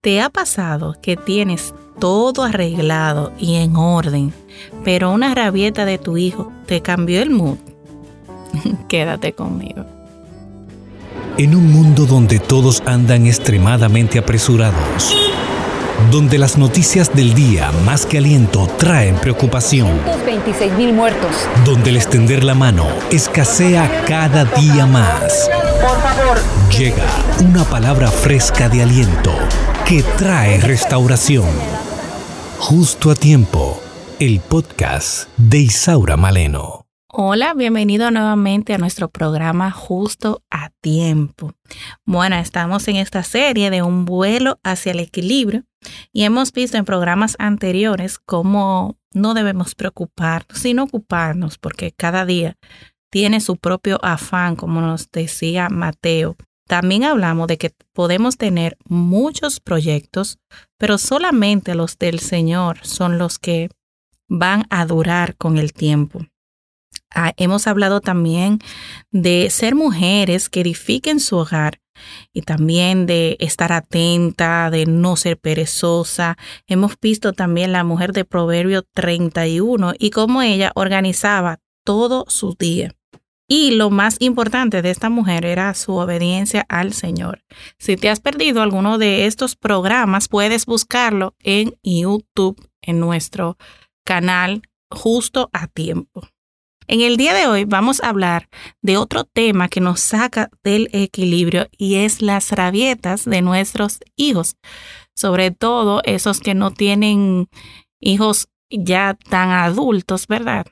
¿Te ha pasado que tienes todo arreglado y en orden, pero una rabieta de tu hijo te cambió el mood? Quédate conmigo. En un mundo donde todos andan extremadamente apresurados, donde las noticias del día más que aliento traen preocupación, 226 mil muertos, donde el extender la mano escasea cada día más. por favor, Llega una palabra fresca de aliento que trae restauración. Justo a tiempo, el podcast de Isaura Maleno. Hola, bienvenido nuevamente a nuestro programa Justo a Tiempo. Bueno, estamos en esta serie de un vuelo hacia el equilibrio y hemos visto en programas anteriores cómo no debemos preocuparnos, sino ocuparnos, porque cada día tiene su propio afán, como nos decía Mateo. También hablamos de que podemos tener muchos proyectos, pero solamente los del Señor son los que van a durar con el tiempo. Ah, hemos hablado también de ser mujeres que edifiquen su hogar y también de estar atenta, de no ser perezosa. Hemos visto también la mujer de Proverbio 31 y cómo ella organizaba todo su día. Y lo más importante de esta mujer era su obediencia al Señor. Si te has perdido alguno de estos programas, puedes buscarlo en YouTube, en nuestro canal, justo a tiempo. En el día de hoy vamos a hablar de otro tema que nos saca del equilibrio y es las rabietas de nuestros hijos, sobre todo esos que no tienen hijos ya tan adultos, ¿verdad?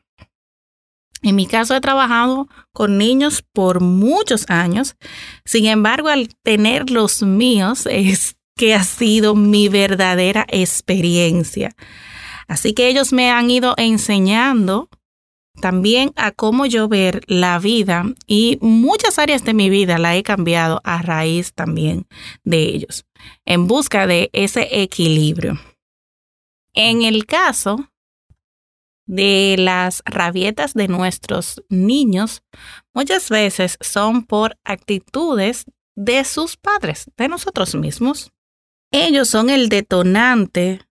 En mi caso he trabajado con niños por muchos años, sin embargo al tener los míos es que ha sido mi verdadera experiencia. Así que ellos me han ido enseñando también a cómo yo ver la vida y muchas áreas de mi vida la he cambiado a raíz también de ellos, en busca de ese equilibrio. En el caso de las rabietas de nuestros niños, muchas veces son por actitudes de sus padres, de nosotros mismos. Ellos son el detonante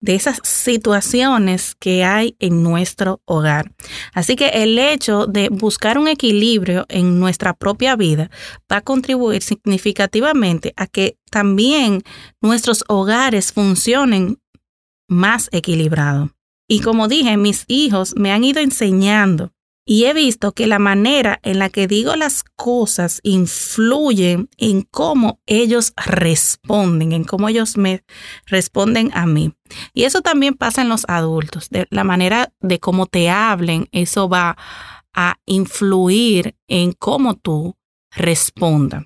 de esas situaciones que hay en nuestro hogar. Así que el hecho de buscar un equilibrio en nuestra propia vida va a contribuir significativamente a que también nuestros hogares funcionen más equilibrado. Y como dije, mis hijos me han ido enseñando y he visto que la manera en la que digo las cosas influye en cómo ellos responden, en cómo ellos me responden a mí. Y eso también pasa en los adultos. De la manera de cómo te hablen, eso va a influir en cómo tú respondas.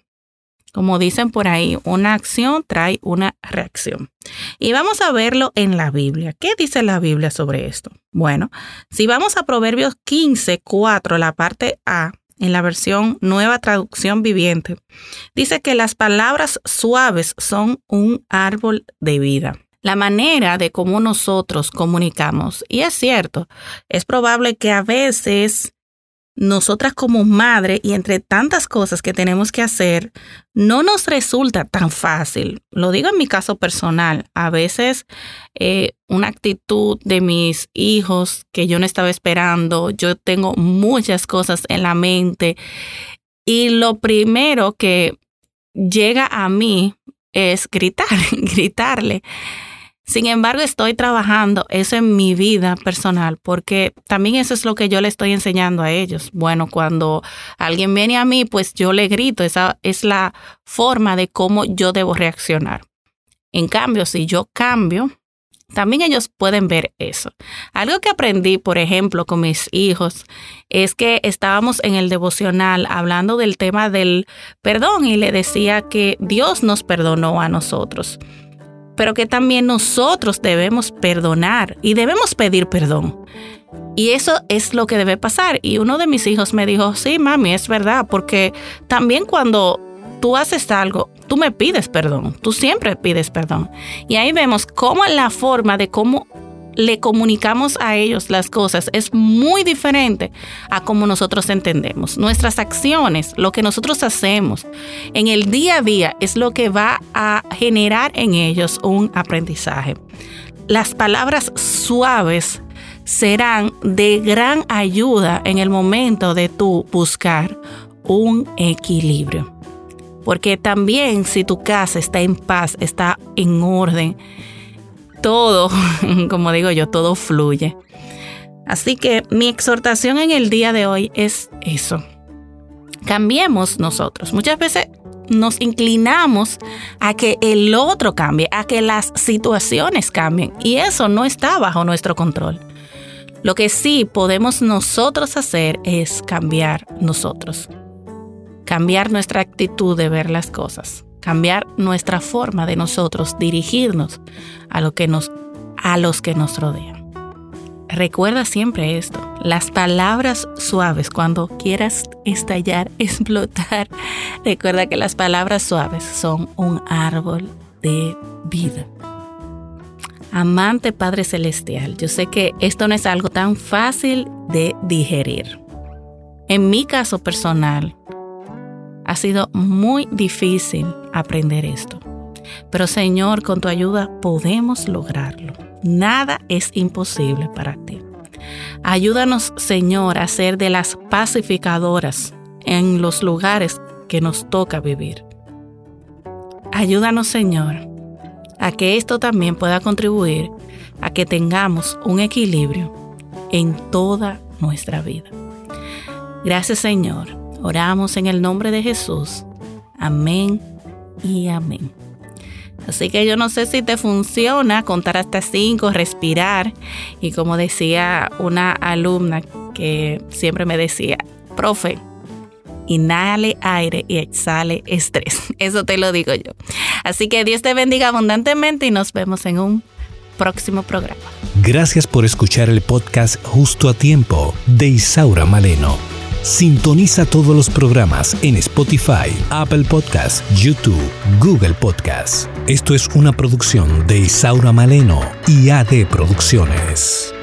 Como dicen por ahí, una acción trae una reacción. Y vamos a verlo en la Biblia. ¿Qué dice la Biblia sobre esto? Bueno, si vamos a Proverbios 15, 4, la parte A, en la versión nueva traducción viviente, dice que las palabras suaves son un árbol de vida. La manera de cómo nosotros comunicamos, y es cierto, es probable que a veces nosotras como madre y entre tantas cosas que tenemos que hacer, no nos resulta tan fácil. Lo digo en mi caso personal. A veces eh, una actitud de mis hijos que yo no estaba esperando, yo tengo muchas cosas en la mente y lo primero que llega a mí es gritar, gritarle. Sin embargo, estoy trabajando eso en mi vida personal porque también eso es lo que yo le estoy enseñando a ellos. Bueno, cuando alguien viene a mí, pues yo le grito. Esa es la forma de cómo yo debo reaccionar. En cambio, si yo cambio, también ellos pueden ver eso. Algo que aprendí, por ejemplo, con mis hijos, es que estábamos en el devocional hablando del tema del perdón y le decía que Dios nos perdonó a nosotros pero que también nosotros debemos perdonar y debemos pedir perdón. Y eso es lo que debe pasar. Y uno de mis hijos me dijo, sí, mami, es verdad, porque también cuando tú haces algo, tú me pides perdón, tú siempre pides perdón. Y ahí vemos cómo la forma de cómo le comunicamos a ellos las cosas es muy diferente a como nosotros entendemos. Nuestras acciones, lo que nosotros hacemos en el día a día es lo que va a generar en ellos un aprendizaje. Las palabras suaves serán de gran ayuda en el momento de tú buscar un equilibrio. Porque también si tu casa está en paz, está en orden, todo, como digo yo, todo fluye. Así que mi exhortación en el día de hoy es eso. Cambiemos nosotros. Muchas veces nos inclinamos a que el otro cambie, a que las situaciones cambien. Y eso no está bajo nuestro control. Lo que sí podemos nosotros hacer es cambiar nosotros. Cambiar nuestra actitud de ver las cosas cambiar nuestra forma de nosotros dirigirnos a, lo que nos, a los que nos rodean. Recuerda siempre esto, las palabras suaves cuando quieras estallar, explotar. Recuerda que las palabras suaves son un árbol de vida. Amante Padre Celestial, yo sé que esto no es algo tan fácil de digerir. En mi caso personal, ha sido muy difícil aprender esto. Pero Señor, con tu ayuda podemos lograrlo. Nada es imposible para ti. Ayúdanos, Señor, a ser de las pacificadoras en los lugares que nos toca vivir. Ayúdanos, Señor, a que esto también pueda contribuir a que tengamos un equilibrio en toda nuestra vida. Gracias, Señor Oramos en el nombre de Jesús. Amén y amén. Así que yo no sé si te funciona contar hasta cinco, respirar. Y como decía una alumna que siempre me decía, profe, inhale aire y exhale estrés. Eso te lo digo yo. Así que Dios te bendiga abundantemente y nos vemos en un próximo programa. Gracias por escuchar el podcast Justo a Tiempo de Isaura Maleno. Sintoniza todos los programas en Spotify, Apple Podcasts, YouTube, Google Podcasts. Esto es una producción de Isaura Maleno y AD Producciones.